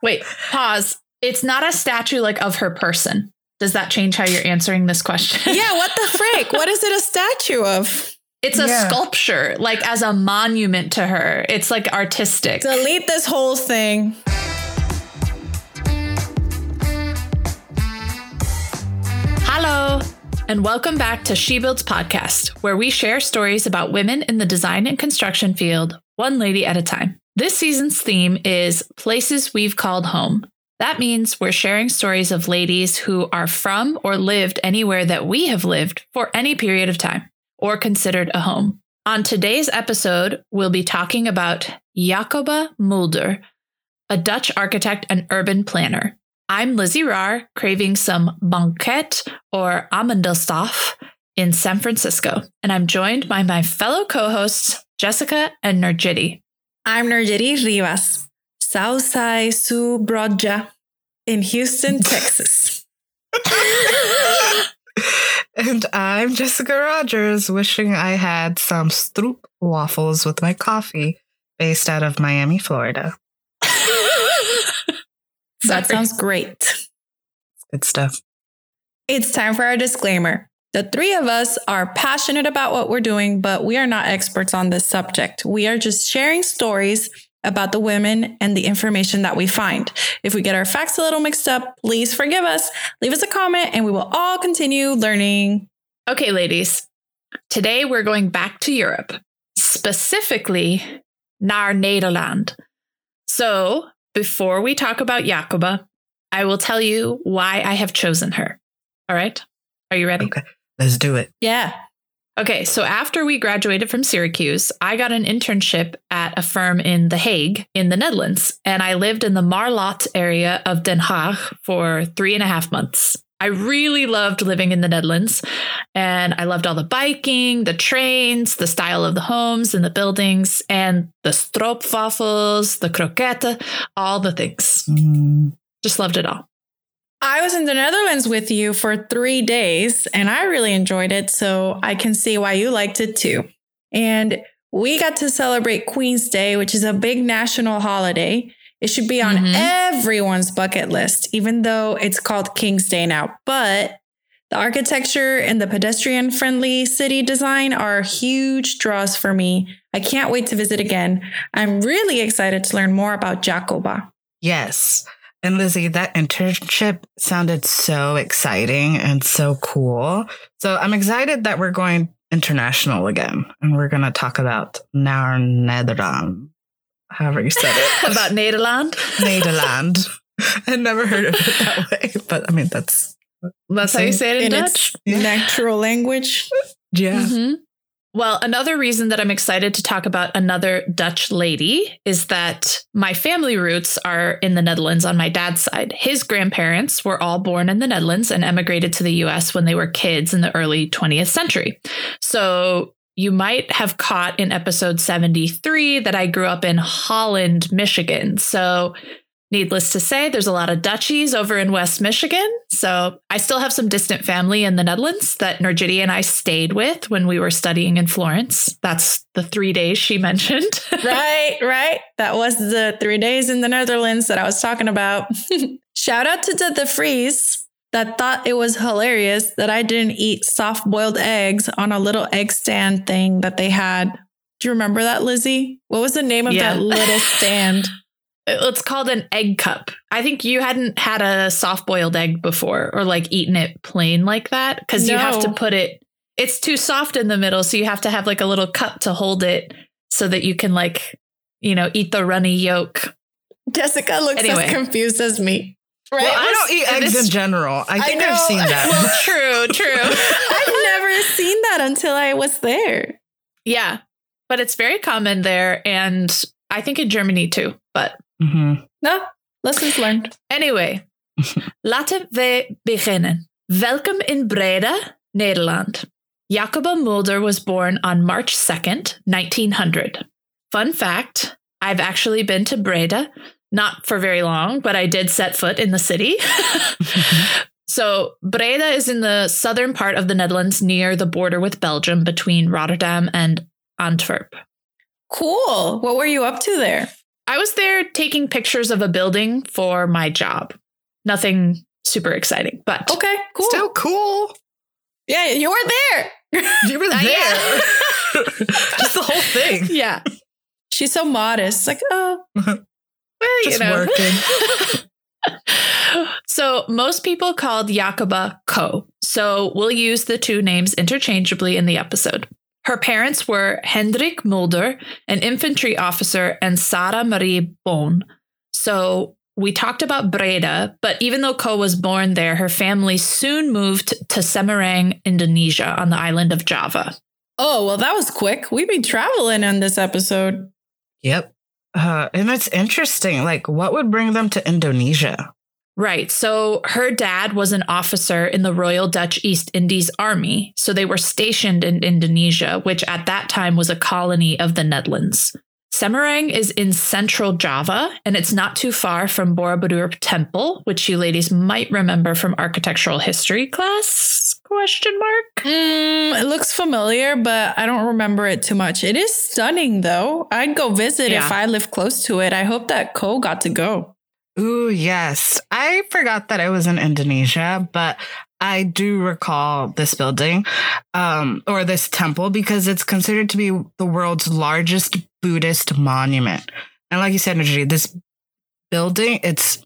Wait, pause. It's not a statue like of her person. Does that change how you're answering this question? yeah, what the frick? what is it a statue of? It's a yeah. sculpture, like as a monument to her. It's like artistic. Delete this whole thing. Hello, and welcome back to She Builds Podcast, where we share stories about women in the design and construction field, one lady at a time. This season's theme is Places We've Called Home. That means we're sharing stories of ladies who are from or lived anywhere that we have lived for any period of time or considered a home. On today's episode, we'll be talking about Jakoba Mulder, a Dutch architect and urban planner. I'm Lizi Raar, craving some banquet or Amandelstaaf in San Francisco, and I'm joined by my fellow co hosts, Jessica and Norgerie. I'm Norgerie Rivas, Southside Su Broadja in Houston, Texas. and I'm Jessica Rogers, wishing I had some stroop waffles with my coffee based out of Miami, Florida. that sounds great. Good stuff. It's time for our disclaimer. The three of us are passionate about what we're doing, but we are not experts on this subject. We are just sharing stories about the women and the information that we find. If we get our facts a little mixed up, please forgive us. Leave us a comment and we will all continue learning. Okay, ladies. Today we're going back to Europe, specifically naar Nederland. So, before we talk about Jakoba, I will tell you why I have chosen her. All right? Are you ready? Okay. Let's do it. Yeah. Okay, so after we graduated from Syracuse, I got an internship at a firm in The Hague in the Netherlands, and I lived in the Marlot area of Den Haag for three and a half months. I really loved living in the Netherlands, and I loved all the biking, the trains, the style of the homes and the buildings, and the stroopwafels, the croquette, all the things. Mm. Just loved it all. I was in the Netherlands with you for three days and I really enjoyed it. So I can see why you liked it too. And we got to celebrate Queen's Day, which is a big national holiday. It should be on mm-hmm. everyone's bucket list, even though it's called King's Day now. But the architecture and the pedestrian friendly city design are huge draws for me. I can't wait to visit again. I'm really excited to learn more about Jakoba. Yes. And Lizi, that internship sounded so exciting and so cool. So I'm excited that we're going international again and we're going to talk about Naar Nederland. However you said it. about Nederland? Nederland. I never heard of it that way, but I mean, that's. That's how you say it in, in Dutch? Yeah. Natural language. Yeah. Mm-hmm. Well, another reason that I'm excited to talk about another Dutch lady is that my family roots are in the Netherlands on my dad's side. His grandparents were all born in the Netherlands and emigrated to the US when they were kids in the early 20th century. So you might have caught in episode 73 that I grew up in Holland, Michigan. So, needless to say, there's a lot of duchies over in West Michigan. So, I still have some distant family in the Netherlands that Norgerie and I stayed with when we were studying in Florence. That's the three days she mentioned. right, right. That was the three days in the Netherlands that I was talking about. Shout out to the, the Freeze that thought it was hilarious that I didn't eat soft boiled eggs on a little egg stand thing that they had. Do you remember that, Lizi? What was the name of Yeah. that little stand? It's called an egg cup. I think you hadn't had a soft boiled egg before or like eaten it plain like that because you have to put it, it's too soft in the middle. So you have to have like a little cup to hold it so that you can like, you know, eat the runny yolk. Jessica looks Anyway. as confused as me. Right? Well, I don't eat eggs in general. I think know. I've seen that. Well, true, true. I've never seen that until I was there. yeah. But it's very common there. And I think in Germany too. But Mhm. No, lessons learned. Anyway, laten we beginnen. Welkom in Breda, Nederland. Jakoba Mulder was born on March 2nd, 1900. Fun fact I've actually been to Breda, not for very long, but I did set foot in the city. so, Breda is in the southern part of the Netherlands near the border with Belgium between Rotterdam and Antwerp. Cool. What were you up to there? I was there taking pictures of a building for my job. Nothing super exciting, but Okay, cool. Still cool. yeah, you were there. You were there. Just the whole thing. yeah, She's so modest. Like, oh, well, Just working. so most people called Jakoba Ko. So we'll use the two names interchangeably in the episode. Her parents were Hendrik Mulder, an infantry officer, and Sarah Marie Boon. So we talked about Breda, but even though Ko was born there, her family soon moved to Semarang, Indonesia, on the island of Java. oh, well, that was quick. We've been traveling on this episode. Yep. Uh, and it's interesting. Like, what would bring them to Indonesia? Right. So her dad was an officer in the Royal Dutch East Indies Army. So they were stationed in Indonesia, which at that time was a colony of the Netherlands. Semarang is in central Java, and it's not too far from Borobudur Temple, which you ladies might remember from architectural history class? Question mark. Mm, it looks familiar, but I don't remember it too much. It is stunning, though. I'd go visit Yeah. if I lived close to it. I hope that Ko got to go. Ooh, yes. I forgot that I was in Indonesia, but I do recall this building um, or this temple because it's considered to be the world's largest Buddhist monument. And like you said, Najee, this building, it's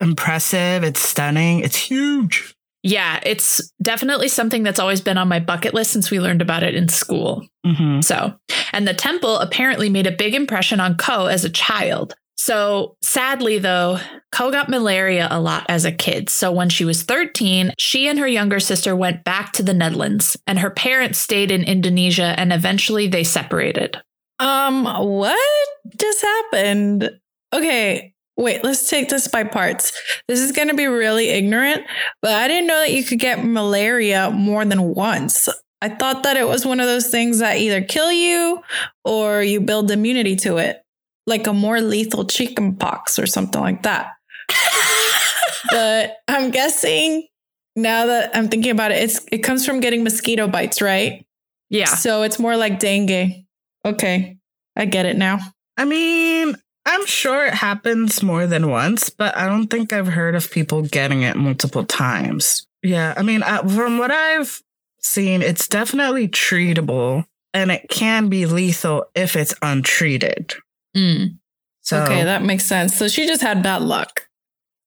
impressive, it's stunning, it's huge. Yeah, it's definitely something that's always been on my bucket list since we learned about it in school. hmm So, and the temple apparently made a big impression on Ko as a child. So, sadly, though, Ko got malaria a lot as a kid. So, when she was 13, she and her younger sister went back to the Netherlands, and her parents stayed in Indonesia, and eventually they separated. Um, what just happened? Okay, wait, let's take this by parts. This is going to be really ignorant, but I didn't know that you could get malaria more than once. I thought that it was one of those things that either kill you or you build immunity to it, like a more lethal chicken pox or something like that. but I'm guessing now that I'm thinking about it, it's it comes from getting mosquito bites, right? Yeah. So it's more like dengue. Okay. I get it now. I mean, I'm sure it happens more than once, but I don't think I've heard of people getting it multiple times. Yeah, I mean, uh, from what I've seen, it's definitely treatable and it can be lethal if it's untreated. Mm. So, okay, that makes sense. So she just had bad luck.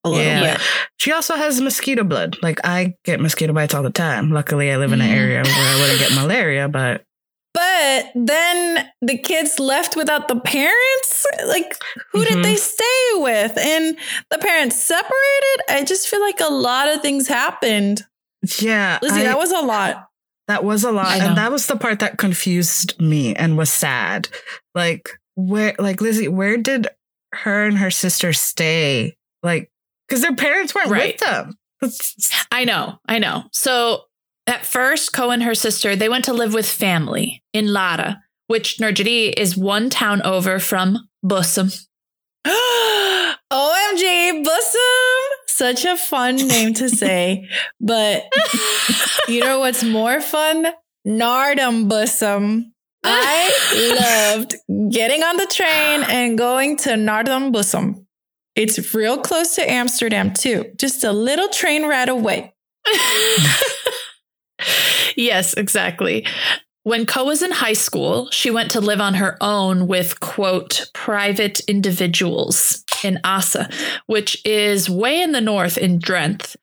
A little Yeah. bit. she also has mosquito blood. Like, I get mosquito bites all the time. Luckily, I live in an Mm. area where I wouldn't get malaria, but But then the kids left without the parents. Like, who Mhm. did they stay with? And the parents separated. I just feel like a lot of things happened. yeah. Lizi, I- that was a lot. That was a lot. And that was the part that confused me and was sad. Like, where, like, Lizi, where did her and her sister stay? Like, because their parents weren't Right. with them. I know, I know. So At first, Ko and her sister, they went to live with family in Laren, which Norgerie is one town over from Bussum. OMG, Bussum! Such a fun name to say. But you know what's more fun? Naarden Bussum. I loved getting on the train and going to Bussum. It's real close to Amsterdam, too, just a little train ride away. yes, exactly. When Ko was in high school, she went to live on her own with, quote, private individuals in Assen, which is way in the north in Drenthe.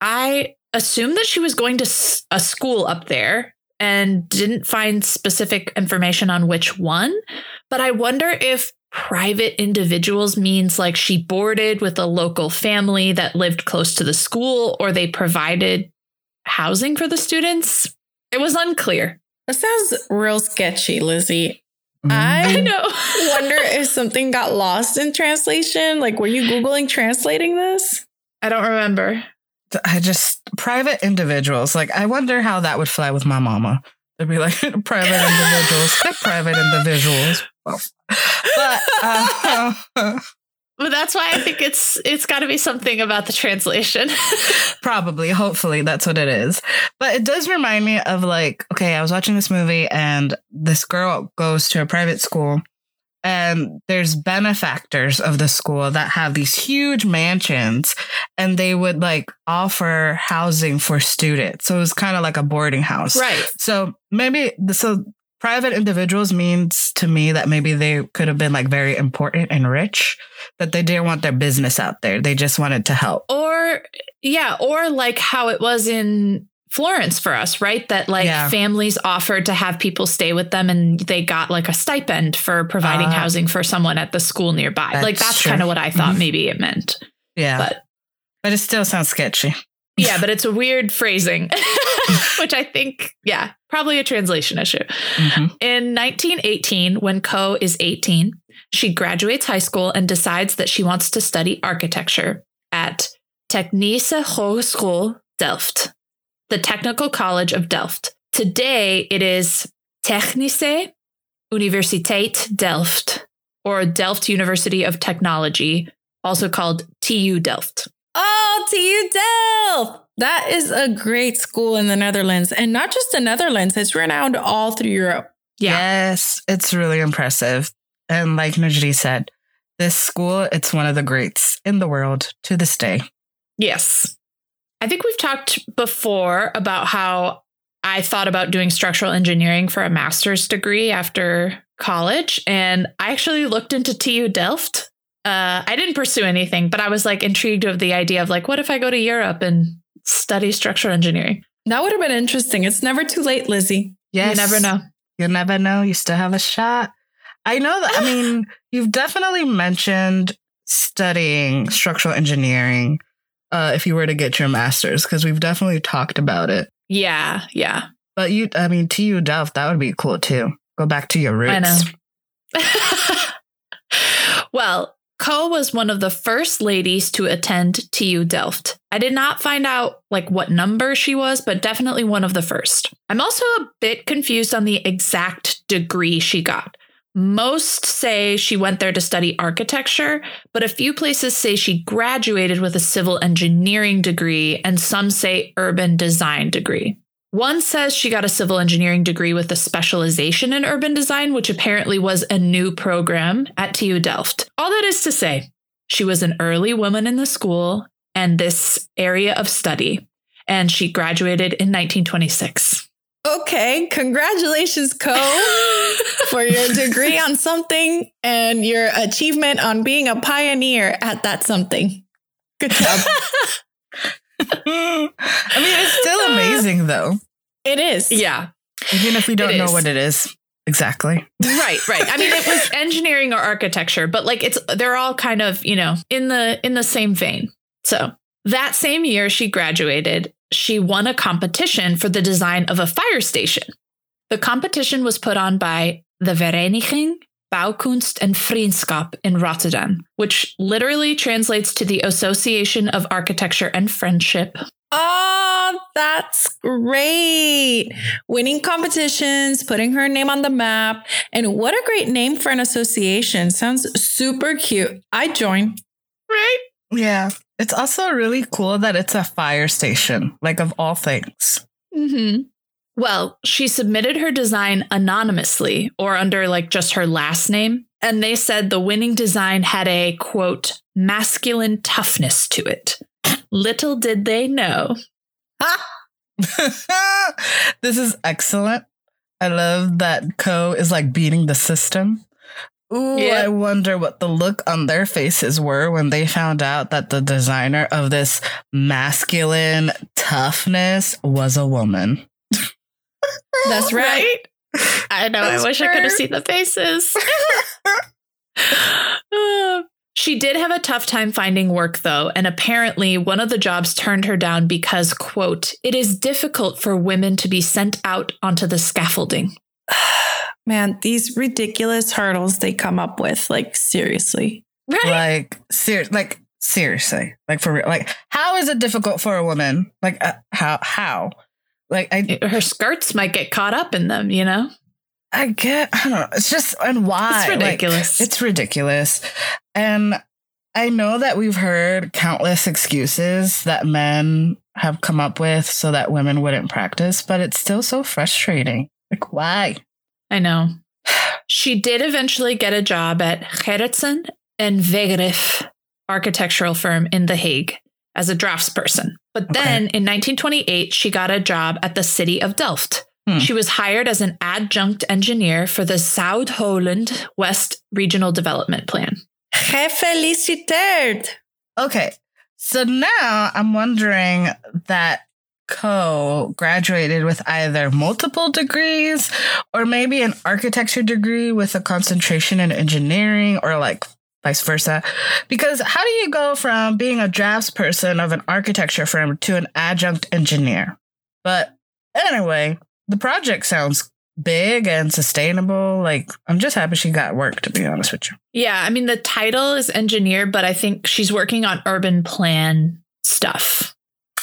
I assumed that she was going to a school up there and didn't find specific information on which one. But I wonder if private individuals means like she boarded with a local family that lived close to the school or they provided housing for the students. It was unclear. That sounds real sketchy, Lizi. Mm-hmm. I know. wonder if something got lost in translation. Like, were you Googling translating this? I don't remember. I just, private individuals, like, I wonder how that would fly with my mama. They'd be like, private individuals, private individuals. But, uh, But that's why I think it's it's got to be something about the translation. Probably, hopefully that's what it is. But it does remind me of like, okay, I was watching this movie and this girl goes to a private school and there's benefactors of the school that have these huge mansions and they would like offer housing for students. So it was kind of like a boarding house. right. So maybe so private individuals means to me that maybe they could have been like very important and rich that they didn't want their business out there they just wanted to help Or yeah, or like how it was in Florence for us, right? That like Yeah. families offered to have people stay with them and they got like a stipend for providing Uh, housing for someone at the school nearby. like that's that's kind of what I thought Mhm. maybe it meant. yeah But but it still sounds sketchy yeah, but it's a weird phrasing, which I think, yeah, probably a translation issue. Mhm. In 1918, when Ko is 18, she graduates high school and decides that she wants to study architecture at Technische Hogeschool Delft, the Technical College of Delft. Today, it is Technische Universiteit Delft, or Delft University of Technology, also called TU Delft. Oh, TU Delft. That is a great school in the Netherlands. And not just the Netherlands, it's renowned all through Europe. Yeah. yes it's really impressive and like Najri said this school it's one of the greats in the world to this day Yes. I think we've talked before about how I thought about doing structural engineering for a master's degree after college. And I actually looked into TU Delft. Uh, I didn't pursue anything, but I was like intrigued of the idea of like, what if I go to Europe and study structural engineering? That would have been interesting. It's never too late, Lizi. yes You never know. you never know you still have a shot i know that i mean you've definitely mentioned studying structural engineering uh, if you were to get your master's because we've definitely talked about it Yeah. Yeah. but you i mean tu delft that would be cool too go back to your roots I know. well, Ko was one of the first ladies to attend TU Delft. I did not find out like what number she was, but definitely one of the first. I'm also a bit confused on the exact degree she got. Most say she went there to study architecture, but a few places say she graduated with a civil engineering degree, and some say urban design degree. One says she got a civil engineering degree with a specialization in urban design, which apparently was a new program at TU Delft. All that is to say, she was an early woman in the school and this area of study, and she graduated in 1926. Okay, congratulations, Ko, for your degree on something and your achievement on being a pioneer at that something. Good job. I mean, it's still uh, amazing though, it is. yeah, even if we don't know what it is exactly. right, right. I mean, it was engineering or architecture, but like it's they're all kind of you know in the in the same vein. So that same year she graduated, she won a competition for the design of a fire station. The competition was put on by the Vereniging Bouwkunst en Vriendschap in Rotterdam, which literally translates to the Association of Architecture and Friendship. Oh, That's great. Winning competitions, putting her name on the map. And what a great name for an association. Sounds super cute. I join. Right? Yeah. It's also really cool that it's a fire station, like of all things. Mm-hmm. Well, she submitted her design anonymously or under like just her last name. And they said the winning design had a quote, masculine toughness to it. Little did they know. this is excellent. I love that Ko is like beating the system. Ooh, Yeah. I wonder what the look on their faces were when they found out that the designer of this masculine toughness was a woman. That's right. I know. That's I wish I could have seen the faces. Uh, she did have a tough time finding work, though, and apparently one of the jobs turned her down because, quote, it is difficult for women to be sent out onto the scaffolding. Man, these ridiculous hurdles they come up with, like, seriously. Right. like ser- like seriously like for real like how is it difficult for a woman like uh, how how like i Her skirts might get caught up in them, you know? i get i don't know it's just and why It's Like, ridiculous. it's ridiculous and i know that we've heard countless excuses that men have come up with so that women wouldn't practice but it's still so frustrating like why I know. She did eventually get a job at Gerritsen and Wegerif architectural firm in The Hague as a draftsperson. But then in 1928, she got a job at the city of Delft. Hmm. She was hired as an adjunct engineer for the Zuid-Holland West Regional Development Plan. Gefeliciteerd. Okay. So now I'm wondering that Ko graduated with either multiple degrees or maybe an architecture degree with a concentration in engineering or like vice versa. Because how do you go from being a draftsperson of an architecture firm to an adjunct engineer? But anyway, the project sounds big and sustainable. Like, I'm just happy she got work, to be honest with you. Yeah, I mean, the title is engineer, but I think she's working on urban plan stuff.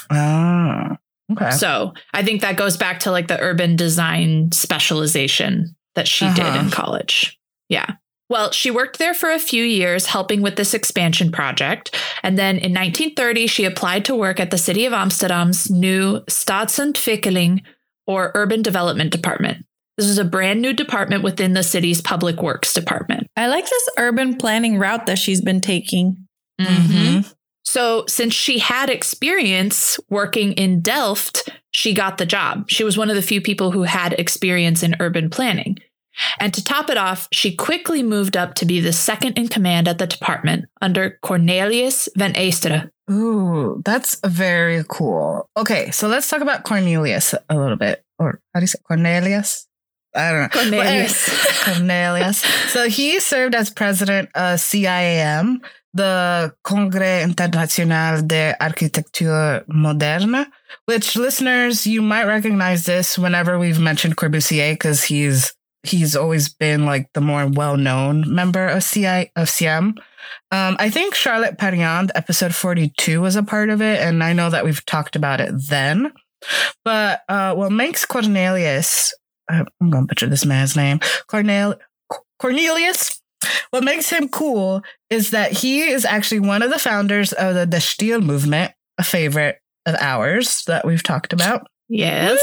Ah, okay. So I think that goes back to like the urban design specialization that she did Uh-huh. in college. Yeah. Well, she worked there for a few years helping with this expansion project. And then in 1930, she applied to work at the city of Amsterdam's new Stadsontwikkeling or Urban Development Department. This is a brand new department within the city's public works department. I like this urban planning route that she's been taking. Mhm. So, since she had experience working in Delft, she got the job. She was one of the few people who had experience in urban planning. And to top it off, she quickly moved up to be the second in command at the department under Cornelius van Eesteren. Ooh, that's very cool. Okay, so let's talk about Cornelius a little bit. Or how do you say Cornelius? I don't know. Cornelius. Cornelius. So he served as president of CIAM, the Congrès International de Architecture Moderne, which listeners, you might recognize this whenever we've mentioned Corbusier because he's he's always been like the more well-known member of CI of CM. Um, I think Charlotte Perriand, episode 42, was a part of it, and I know that we've talked about it then. But uh, what makes Cornelius, uh, I'm to butcher this man's name, Cornel, Cornelius, what makes him cool is that he is actually one of the founders of the, De Stijl movement, a favorite of ours that we've talked about. yes.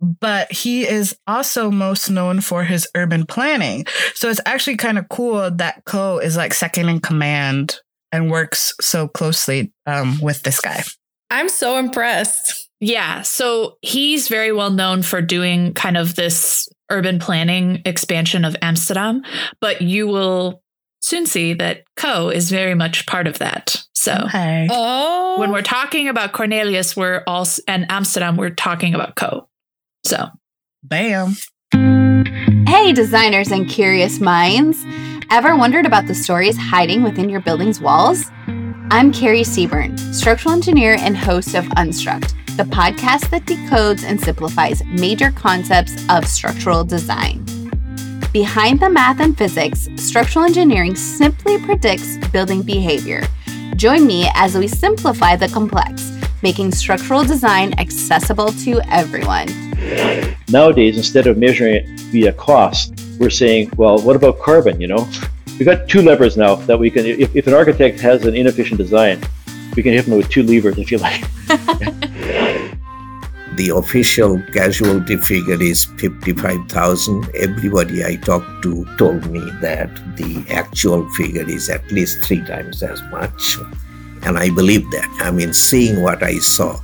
But he is also most known for his urban planning. So it's actually kind of cool that Ko is like second in command and works so closely um, with this guy. I'm so impressed. Yeah. So he's very well known for doing kind of this urban planning expansion of Amsterdam, but you will soon see that Ko is very much part of that. So Okay. Oh. when we're talking about Cornelius, we're also and Amsterdam, we're talking about Ko. So Bam. Hey, designers and curious minds! Ever wondered about the stories hiding within your building's walls? I'm Carrie Seaburn, structural engineer and host of Unstruct, the podcast that decodes and simplifies major concepts of structural design. Behind the math and physics, structural engineering simply predicts building behavior. Join me as we simplify the complex, making structural design accessible to everyone. Nowadays, instead of measuring it via cost, we're saying, well, what about carbon? You know, we've got two levers now that we can. If, if an architect has an inefficient design, we can hit them with two levers, if you like. the official casualty figure is 55,000. Everybody I talked to told me that the actual figure is at least three times as much. And I believe that. I mean, seeing what I saw,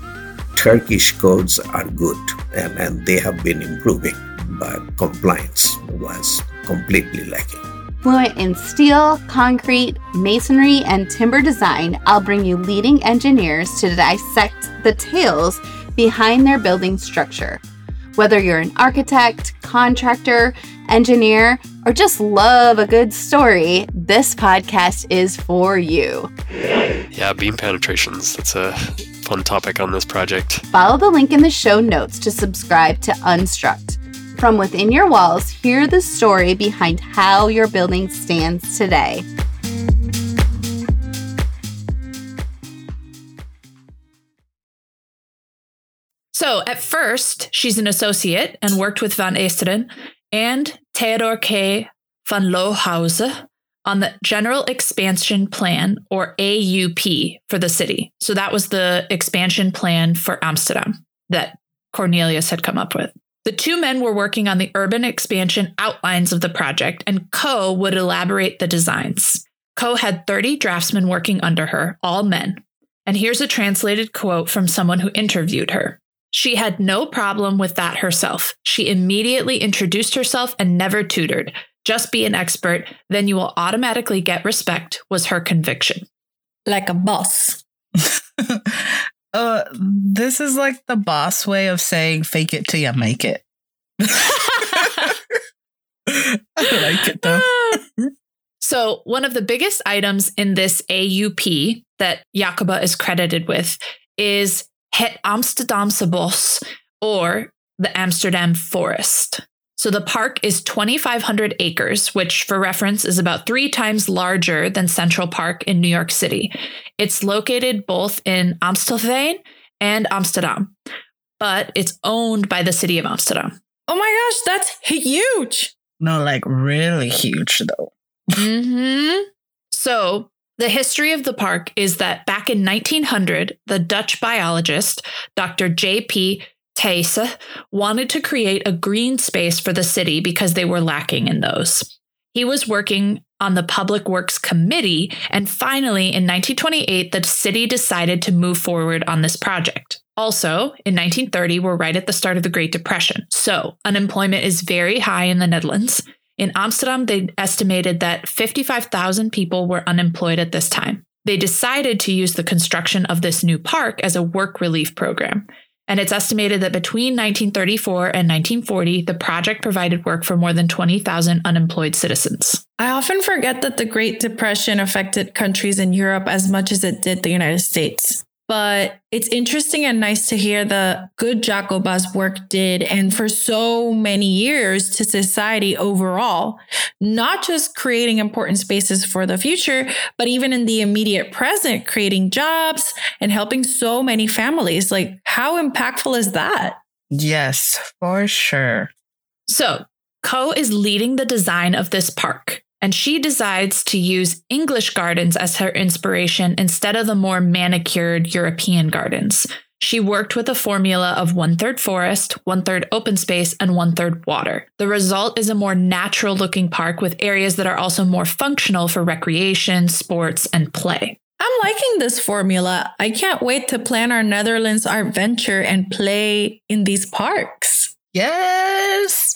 Turkish codes are good and, and they have been improving, but compliance was completely lacking. Fluent in steel, concrete, masonry, and timber design, I'll bring you leading engineers to dissect the tales behind their building structure. Whether you're an architect, contractor, engineer, or just love a good story, this podcast is for you. Yeah, beam penetrations. That's a fun topic on this project. Follow the link in the show notes to subscribe to Unstruct. From within your walls, hear the story behind how your building stands today. So at first, she's an associate and worked with Van Eesteren and Theodor K. van Lohuizen on the General Expansion Plan, or AUP, for the city. So that was the expansion plan for Amsterdam that Cornelius had come up with. The two men were working on the urban expansion outlines of the project, and Ko would elaborate the designs. Ko had 30 draftsmen working under her, all men. And here's a translated quote from someone who interviewed her. She had no problem with that herself. She immediately introduced herself and never tutored. Just be an expert, then you will automatically get respect, was her conviction. Like a boss. uh, this is like the boss way of saying fake it till you make it. I like it though. So, one of the biggest items in this AUP that Jakoba is credited with is Het Amsterdamse Bos, or the Amsterdam Forest. So the park is 2,500 acres, which, for reference, is about three times larger than Central Park in New York City. It's located both in Amstelveen and Amsterdam, but it's owned by the city of Amsterdam. Oh my gosh, that's huge. No, like really huge though. hmm So the history of the park is that back in 1900, the Dutch biologist, Dr. J.P. Thijssen, wanted to create a green space for the city because they were lacking in those. He was working on the Public Works Committee, and finally, in 1928, the city decided to move forward on this project. Also, in 1930, we're right at the start of the Great Depression, so unemployment is very high in the Netherlands. In Amsterdam, they estimated that 55,000 people were unemployed at this time. They decided to use the construction of this new park as a work relief program. And it's estimated that between 1934 and 1940, the project provided work for more than 20,000 unemployed citizens. I often forget that the Great Depression affected countries in Europe as much as it did the United States but it's interesting and nice to hear the good Jakoba's work did and for so many years to society overall, not just creating important spaces for the future, but even in the immediate present, creating jobs and helping so many families. Like, how impactful is that? Yes, for sure. So, Ko is leading the design of this park and she decides to use English gardens as her inspiration instead of the more manicured European gardens. She worked with a formula of one third forest, one third open space, and one third water. The result is a more natural looking park with areas that are also more functional for recreation, sports, and play. I'm liking this formula. I can't wait to plan our Netherlands art venture and play in these parks. Yes.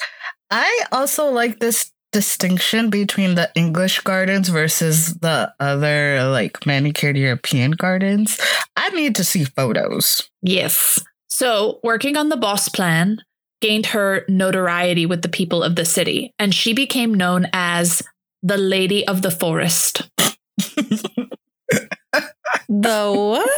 I also like this distinction between the English gardens versus the other like manicured European gardens. I need to see photos. Yes. So, working on the boss plan gained her notoriety with the people of the city, and she became known as the Lady of the Forest. the what?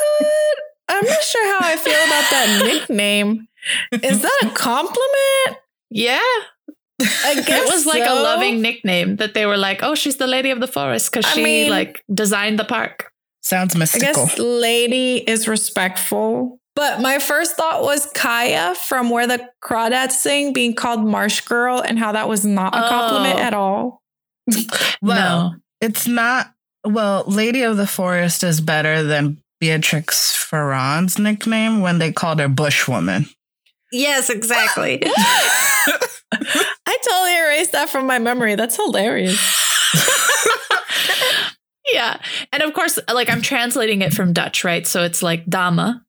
I'm not sure how I feel about that nickname. Is that a compliment? Yeah, I guess it was like so. a loving nickname that they were like, "Oh, she's the lady of the forest" because she mean, like designed the park. Sounds I mystical. guess lady is respectful. But my first thought was Kya from Where the Crawdads Sing being called Marsh Girl and how that was not a compliment Oh. at all. Well, no. it's not. Well, Lady of the Forest is better than Beatrix Farrand's nickname when they called her Bushwoman. Yes, exactly. I totally erased that from my memory. That's hilarious. Yeah. And of course, like I'm translating it from Dutch, right? So it's like dama.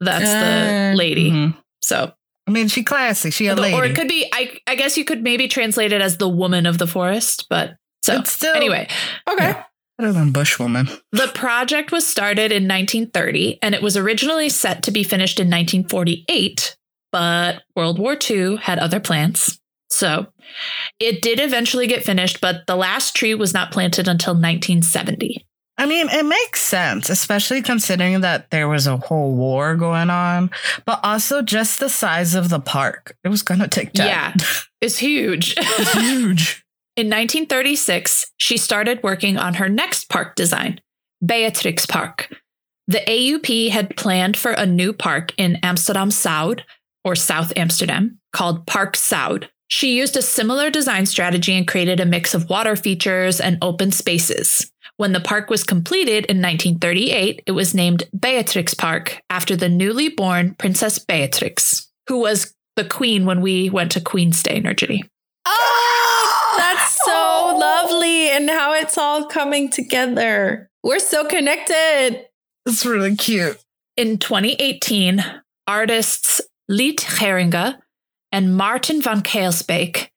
That's Uh, the lady. Mhm. So I mean, she classy. She a lady. or it could be I I guess you could maybe translate it as the woman of the forest, but so It's still anyway, Okay. better than Bushwoman. the project was started in 1930 and it was originally set to be finished in 1948, but World War II had other plans. So it did eventually get finished, but the last tree was not planted until 1970. I mean, it makes sense, especially considering that there was a whole war going on, but also just the size of the park. It was going to take time. Yeah, it's huge. It's huge. In 1936, she started working on her next park design, Beatrix Park. The AUP had planned for a new park in Amsterdam Zuid, or South Amsterdam, called Park Zuid. She used a similar design strategy and created a mix of water features and open spaces. When the park was completed in 1938, it was named Beatrix Park after the newly born Princess Beatrix, who was the queen when we went to Queen's Day in our. Oh, that's so oh. lovely. And how it's all coming together. We're so connected. It's really cute. In 2018, artists Liet Geringa and Martin van Keelsbeek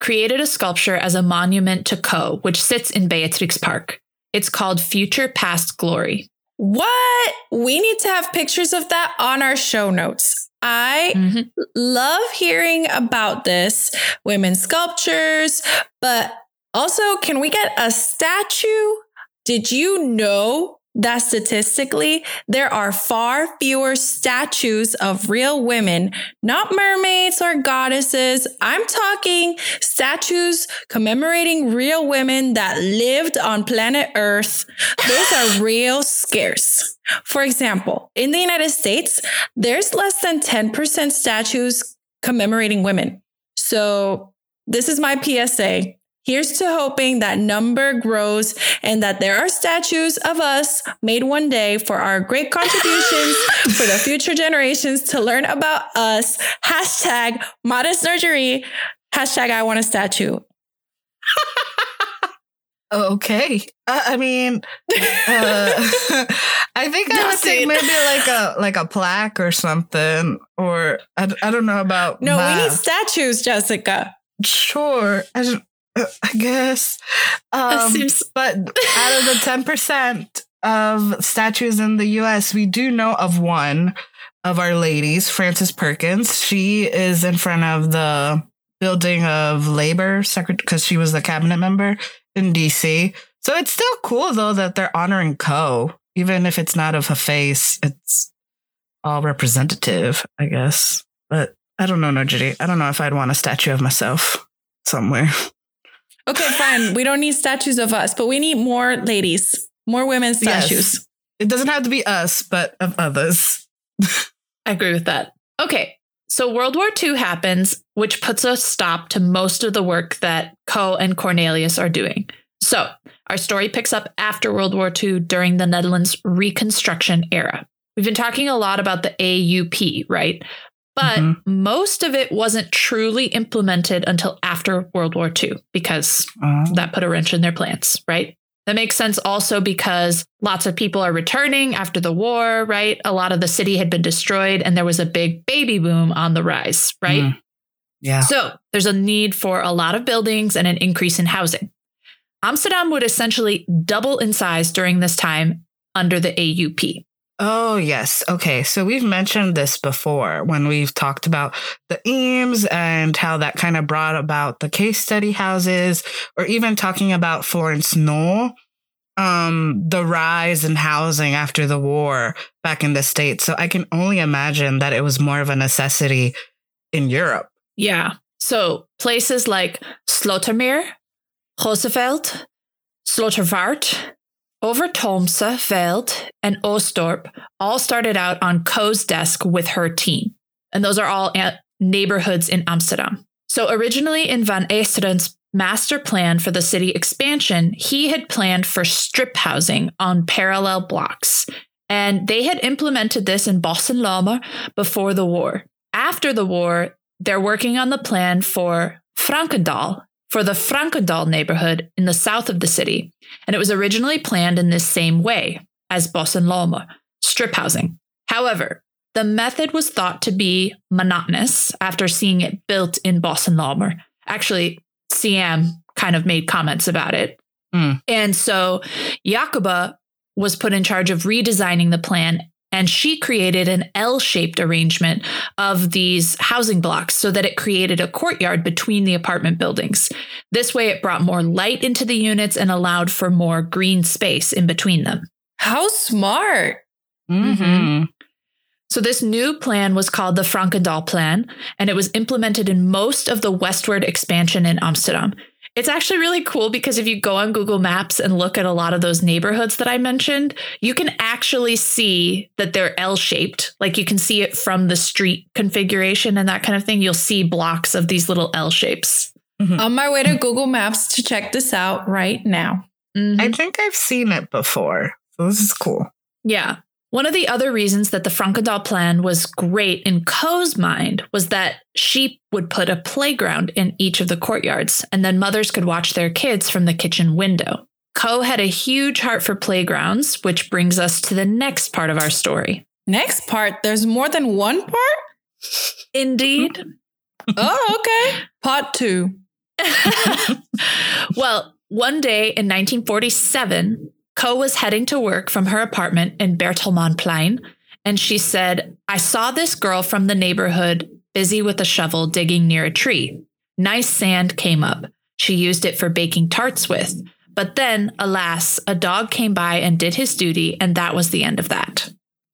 created a sculpture as a monument to Co, which sits in Beatrix Park. It's called Future Past Glory. What? We need to have pictures of that on our show notes. I Mhm. love hearing about this women's sculptures, but also, can we get a statue? Did you know that statistically, there are far fewer statues of real women, not mermaids or goddesses? I'm talking statues commemorating real women that lived on planet Earth. Those are real scarce. For example, in the United States, there's less than 10% statues commemorating women. So, this is my PSA. Here's to hoping that number grows and that there are statues of us made one day for our great contributions for the future generations to learn about us. Hashtag modest surgery. Hashtag I want a statue. Okay. Uh, I mean, uh, I think I would it. maybe like a like a plaque or something, or I, I don't know about No, we need statues, Jessica. Sure, I, I guess. Um, seems- but out of the ten percent of statues in the U.S., we do know of one of our ladies, Frances Perkins. She is in front of the building of labor secret because she was the cabinet member in D.C. So it's still cool though that they're honoring Ko. Even if it's not of a face, it's all representative, I guess. But I don't know, Norgerie. I don't know if I'd want a statue of myself somewhere. Okay, fine. We don't need statues of us, but we need more ladies, more women's Yes. statues. It doesn't have to be us, but of others. I agree with that. Okay. So World War II happens, which puts a stop to most of the work that Ko and Cornelius are doing. So our story picks up after World War II during the Netherlands Reconstruction era. We've been talking a lot about the AUP, right? But Mhm. most of it wasn't truly implemented until after World War II because Uh, that put a wrench in their plans, right? That makes sense also because lots of people are returning after the war, right? A lot of the city had been destroyed and there was a big baby boom on the rise, right? Mm. yeah. So there's a need for a lot of buildings and an increase in housing. Amsterdam would essentially double in size during this time under the AUP. Oh, yes. Okay. So we've mentioned this before when we've talked about the Eames and how that kind of brought about the case study houses, or even talking about Florence Knoll, um, the rise in housing after the war back in the States. So I can only imagine that it was more of a necessity in Europe. Yeah. So places like Slotermeer, Roosevelt, Slotervaart, Overtoomse, Veld, and Osdorp all started out on Ko's desk with her team. And those are all neighborhoods in Amsterdam. So originally in Van Eesteren's master plan for the city expansion, he had planned for strip housing on parallel blocks. And they had implemented this in Bos en Lommer before the war. After the war, they're working on the plan for Frankendael, for the Frankendael neighborhood in the south of the city. And it was originally planned in this same way as Bos en strip housing. However, the method was thought to be monotonous after seeing it built in Bos en Actually, CM kind of made comments about it. Mm. And so Jakoba was put in charge of redesigning the plan and she created an L shaped arrangement of these housing blocks so that it created a courtyard between the apartment buildings. This way, it brought more light into the units and allowed for more green space in between them. How smart. Mm-hmm. So, this new plan was called the Frankendael Plan, and it was implemented in most of the westward expansion in Amsterdam. It's actually really cool because if you go on Google Maps and look at a lot of those neighborhoods that I mentioned, you can actually see that they're L shaped. Like you can see it from the street configuration and that kind of thing. You'll see blocks of these little L shapes. On my way to Google Maps to check this out right now. Mhm. I think I've seen it before. So this is cool. Yeah. One of the other reasons that the Frankendael plan was great in Ko's mind was that she would put a playground in each of the courtyards, and then mothers could watch their kids from the kitchen window. Ko had a huge heart for playgrounds, which brings us to the next part of our story. Next part, there's more than one part? Indeed. Oh, okay. Part two. well, one day in 1947, Ko was heading to work from her apartment in Bertelmanplein, and she said, I saw this girl from the neighborhood busy with a shovel digging near a tree. Nice sand came up. She used it for baking tarts with. But then, alas, a dog came by and did his duty, and that was the end of that.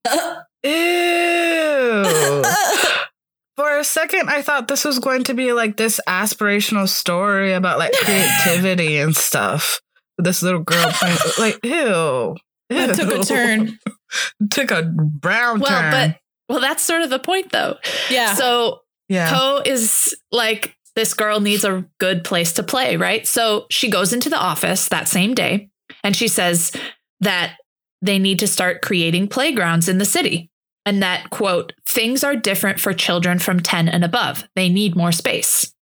Ew. For a second, I thought this was going to be like this aspirational story about like creativity and stuff. This little girl playing, like, ew. That took a turn. took a brown Well, turn. but well, that's sort of the point, though. Yeah. So yeah. Ko is like, this girl needs a good place to play, right? So she goes into the office that same day and she says that they need to start creating playgrounds in the city. And that, quote, things are different for children from 10 and above. They need more space.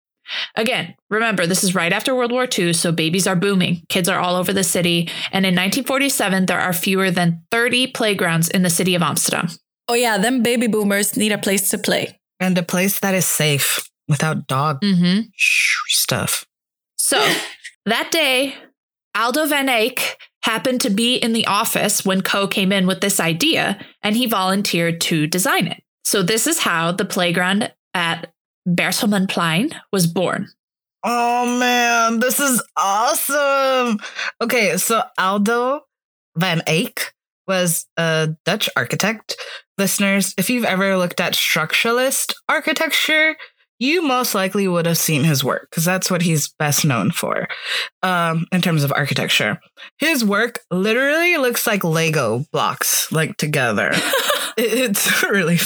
Again, remember, this is right after World War II, so babies are booming. Kids are all over the city. And in 1947, there are fewer than 30 playgrounds in the city of Amsterdam. Oh, yeah. Them baby boomers need a place to play. and a place that is safe without dog Mm-hmm. stuff. So that day, Aldo Van Eyck happened to be in the office when Ko came in with this idea and he volunteered to design it. So this is how the playground at Bertelmanplein was born. Oh man, this is awesome. Okay, so Aldo van Eyck was a Dutch architect. Listeners, if you've ever looked at structuralist architecture, you most likely would have seen his work because that's what he's best known for um, in terms of architecture. His work literally looks like Lego blocks, like together. it's really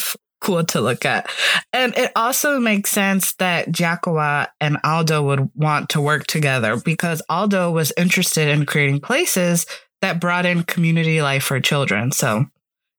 cool to look at. And it also makes sense that Jakoba and Aldo would want to work together because Aldo was interested in creating places that brought in community life for children. So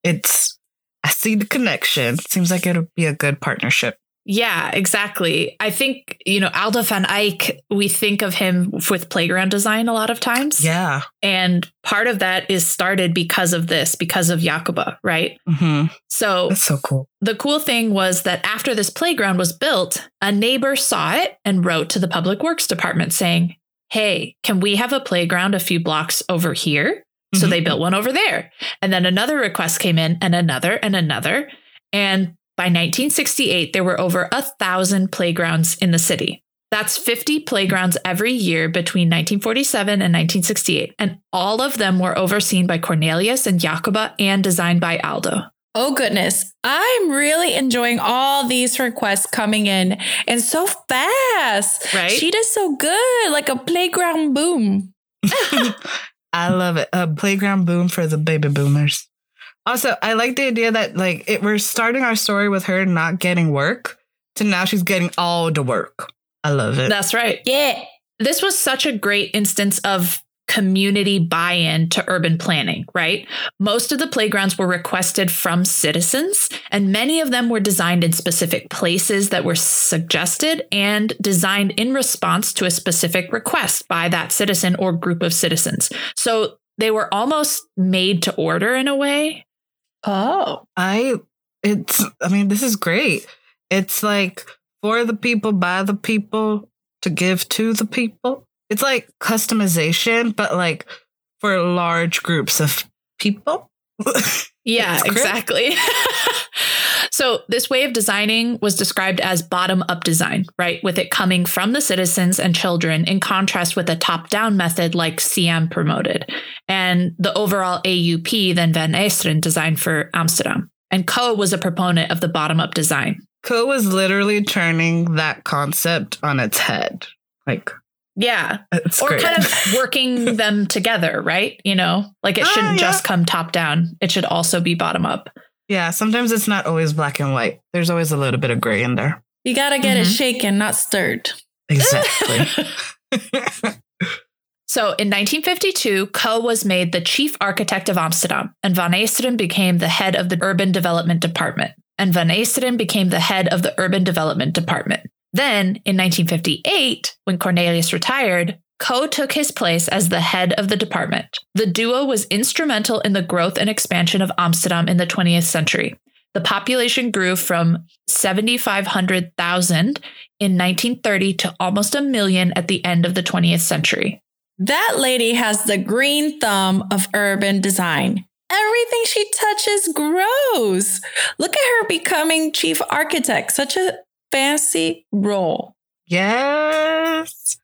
it's, I see the connection. Seems like it would be a good partnership. Yeah, exactly. I think, you know, Aldo van Eyck, we think of him with playground design a lot of times. Yeah. And part of that is started because of this, because of Jakoba, right? hmm So That's so cool. the cool thing was that after this playground was built, a neighbor saw it and wrote to the public works department saying, Hey, can we have a playground a few blocks over here? So Mhm. they built one over there. And then another request came in, and another, and another. And by 1968, there were over a thousand playgrounds in the city. That's 50 playgrounds every year between 1947 and 1968. And all of them were overseen by Cornelius and Jakoba and designed by Aldo. Oh, goodness. I'm really enjoying all these requests coming in and so fast. Right? She does so good, like a playground boom. I love it. A playground boom for the baby boomers. Also, I like the idea that like it, we're starting our story with her not getting work to now she's getting all the work. I love it. That's right. Yeah. This was such a great instance of community buy in to urban planning, right? Most of the playgrounds were requested from citizens, and many of them were designed in specific places that were suggested and designed in response to a specific request by that citizen or group of citizens. So they were almost made to order in a way. Oh. I it's I mean, this is great. It's like for the people, by the people, to give to the people. It's like customization, but like for large groups of people. Yeah, exactly. so, this way of designing was described as bottom up design, right? With it coming from the citizens and children, in contrast with a top down method like CM promoted, and the overall AUP then Van Eesteren designed for Amsterdam. And Ko was a proponent of the bottom up design. Ko was literally turning that concept on its head. Like Yeah. it's or great. kind of working them together, right? You know, like it Ah, shouldn't yeah. just come top down, it should also be bottom up. Yeah, sometimes it's not always black and white. There's always a little bit of gray in there. You got to get it Mhm. shaken, not stirred. Exactly. So in 1952, Ko was made the chief architect of Amsterdam, and Van Eesteren became the head of the urban development department. And Van Eesteren became the head of the urban development department. Then in 1958, when Cornelius retired, Ko took his place as the head of the department. The duo was instrumental in the growth and expansion of Amsterdam in the 20th century. The population grew from 7,500,000 in 1930 to almost a million at the end of the 20th century. That lady has the green thumb of urban design. Everything she touches grows. Look at her becoming chief architect. Such a fancy role. yes.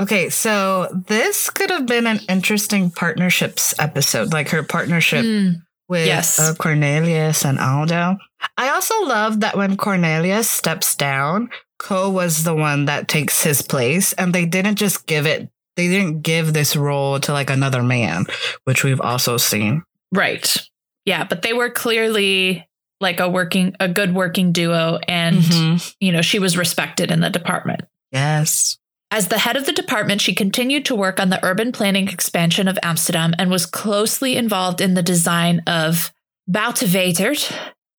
Okay, so this could have been an interesting partnerships episode, like her partnership Hmm. with Yes. uh, Cornelius and Aldo. I also love that when Cornelius steps down, Ko was the one that takes his place, and they didn't just give it. They didn't give this role to like another man, which we've also seen. Right. Yeah, but they were clearly like a working a good working duo and Mhm. you know, she was respected in the department. Yes. As the head of the department, she continued to work on the urban planning expansion of Amsterdam and was closely involved in the design of Buitenveldert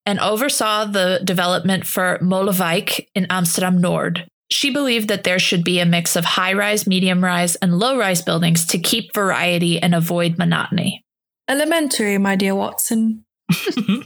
and oversaw the development for Molenwijk in Amsterdam Noord. She believed that there should be a mix of high rise, medium rise, and low rise buildings to keep variety and avoid monotony. Elementary, my dear Watson.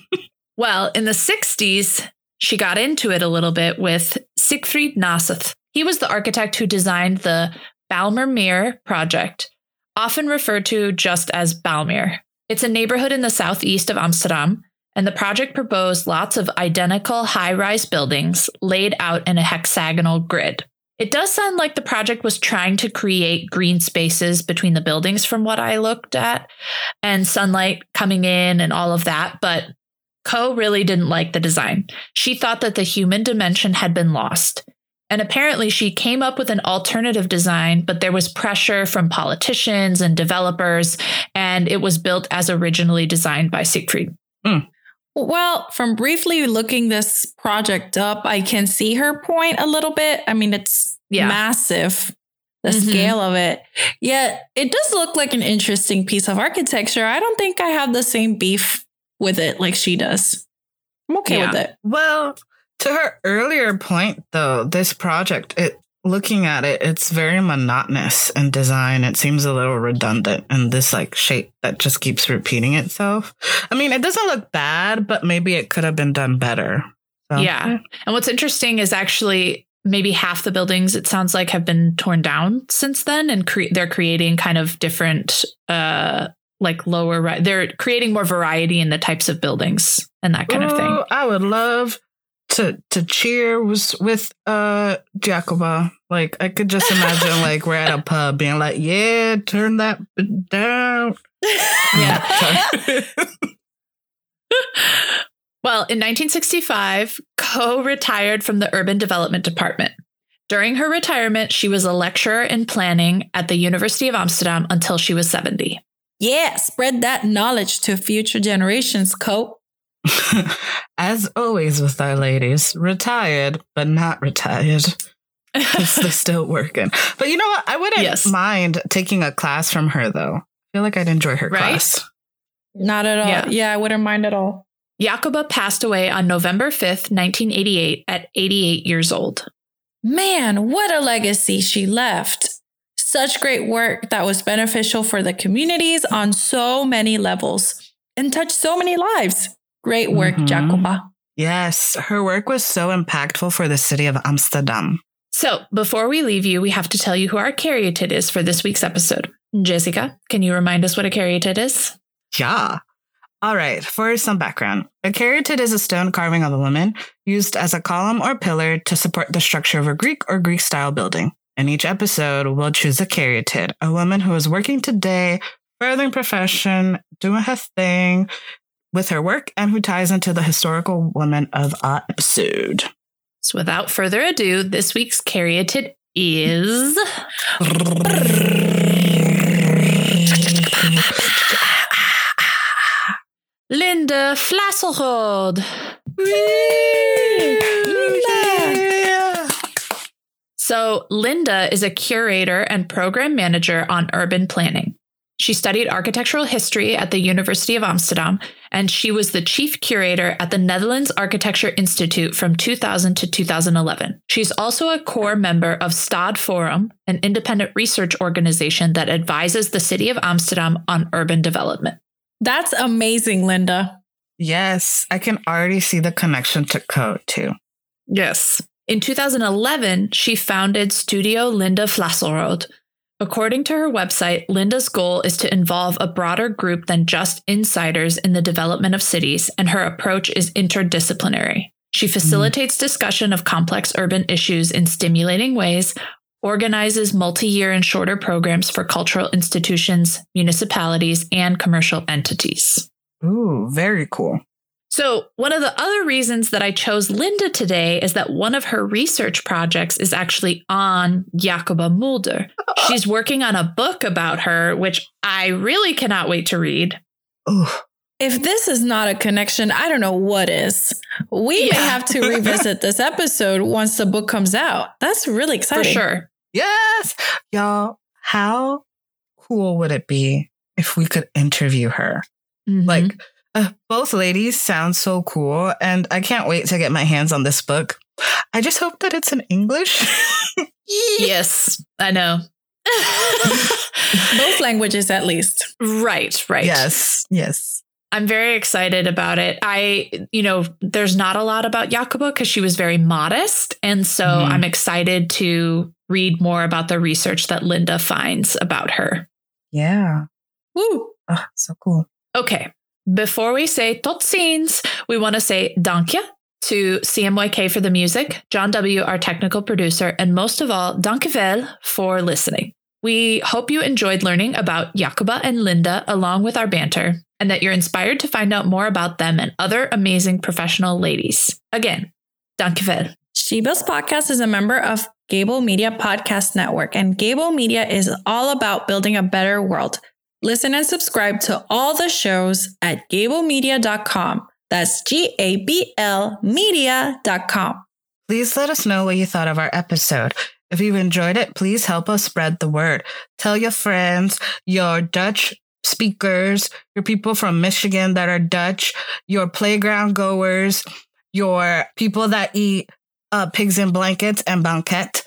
Well, in the 60s, she got into it a little bit with Siegfried Nassuth. He was the architect who designed the Bijlmermeer project, often referred to just as Bijlmer. It's a neighborhood in the southeast of Amsterdam, and the project proposed lots of identical high rise buildings laid out in a hexagonal grid. It does sound like the project was trying to create green spaces between the buildings from what I looked at and sunlight coming in and all of that, but Ko really didn't like the design. She thought that the human dimension had been lost. And apparently, she came up with an alternative design, but there was pressure from politicians and developers, and it was built as originally designed by Siegfried. Well, from briefly looking this project up, I can see her point a little bit. I mean, it's Yeah. massive, the Mhm. scale of it. Yet it does look like an interesting piece of architecture. I don't think I have the same beef with it like she does. I'm okay Yeah. with it. Well, to her earlier point, though, this project, it looking at it, it's very monotonous in design. It seems a little redundant in this like shape that just keeps repeating itself. I mean, it doesn't look bad, but maybe it could have been done better. So, Yeah. And what's interesting is actually maybe half the buildings, it sounds like, have been torn down since then, and cre- they're creating kind of different, uh, like lower, they're creating more variety in the types of buildings and that kind of thing. I would love to to cheer with with uh Jakoba. Like I could just imagine like we're at a pub being like, yeah, turn that down. Yeah. Well, in 1965, Ko retired from the Urban Development Department. During her retirement, she was a lecturer in planning at the University of Amsterdam until she was 70. Yeah, spread that knowledge to future generations, Cope. As always with our ladies, retired, but not retired. 'Cause they're still working. But you know what? I wouldn't Yes. mind taking a class from her, though. I feel like I'd enjoy her Right? class. Not at all. Yeah. Yeah, I wouldn't mind at all. Jakoba passed away on November 5th, 1988, at 88 years old. Man, what a legacy she left. Such great work that was beneficial for the communities on so many levels and touched so many lives. Great work, Mhm. Jakoba. Yes, her work was so impactful for the city of Amsterdam. So, before we leave you, we have to tell you who our caryatid is for this week's episode. Jessica, can you remind us what a caryatid is? Yeah. All right, for some background, a caryatid is a stone carving of a woman used as a column or pillar to support the structure of a Greek or Greek style building. In each episode, we'll choose a caryatid, a woman who is working today, furthering profession, doing her thing with her work, and who ties into the historical woman of our episode. So, without further ado, this week's caryatid is. Linda Vlassenrood. So, Linda is a curator and program manager on urban planning. She studied architectural history at the University of Amsterdam, and she was the chief curator at the Netherlands Architecture Institute from 2000 to 2011. She's also a core member of Stad Forum, an independent research organization that advises the city of Amsterdam on urban development. That's amazing, Linda. Yes, I can already see the connection to code too. Yes. In 2011, she founded Studio Linda Vlassenrood. According to her website, Linda's goal is to involve a broader group than just insiders in the development of cities, and her approach is interdisciplinary. She hmm. facilitates discussion of complex urban issues in stimulating ways, organizes multi year and shorter programs for cultural institutions, municipalities, and commercial entities. Ooh, very cool. So, one of the other reasons that I chose Linda today is that one of her research projects is actually on Jakoba Mulder. She's working on a book about her, which I really cannot wait to read. Ooh. If this is not a connection, I don't know what is. We may have to revisit this episode once the book comes out. That's really exciting. For sure. Yes. Y'all, how cool would it be if we could interview her? Mhm. Like, uh, both ladies sound so cool, and I can't wait to get my hands on this book. I just hope that it's in English. yes, I know. Both languages, at least. right, right. Yes, yes. I'm very excited about it. I, you know, there's not a lot about Jakoba because she was very modest. And so Mhm. I'm excited to read more about the research that Linda finds about her. Yeah. Woo. Oh, so cool. Okay. Before we say tot ziens, we want to say dankje to CMYK for the music, John W., our technical producer, and most of all, dankjewel for listening. We hope you enjoyed learning about Jakoba and Linda along with our banter, and that you're inspired to find out more about them and other amazing professional ladies. Again, dankjewel. She Builds Podcast is a member of Gable Media Podcast Network, and Gable Media is all about building a better world. Listen and subscribe to all the shows at gablemedia.com. That's G A B L media.com. Please let us know what you thought of our episode. If you enjoyed it, please help us spread the word. Tell your friends, your Dutch speakers, your people from Michigan that are Dutch, your playground goers, your people that eat uh, pigs in blankets and banquet.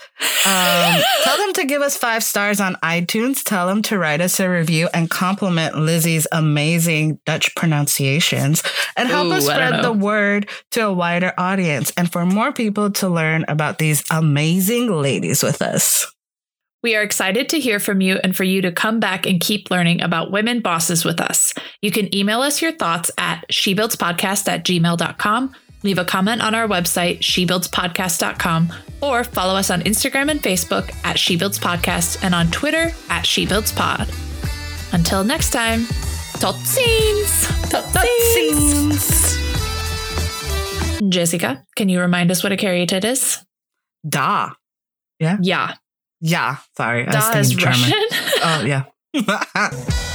Um, tell them to give us five stars on iTunes. Tell them to write us a review and compliment Lizi's amazing Dutch pronunciations and help Ooh, us spread the word to a wider audience and for more people to learn about these amazing ladies with us. We are excited to hear from you and for you to come back and keep learning about women bosses with us. You can email us your thoughts at shebuildspodcast at gmail.com, leave a comment on our website, shebuildspodcast.com, or follow us on Instagram and Facebook at shebuildspodcast and on Twitter at shebuildspod. Until next time, tot ziens! Tot ziens. Jessica, can you remind us what a caryatid is? Da. Yeah. Yeah. Yeah. Sorry. I was Da is German. Russian. Oh, yeah.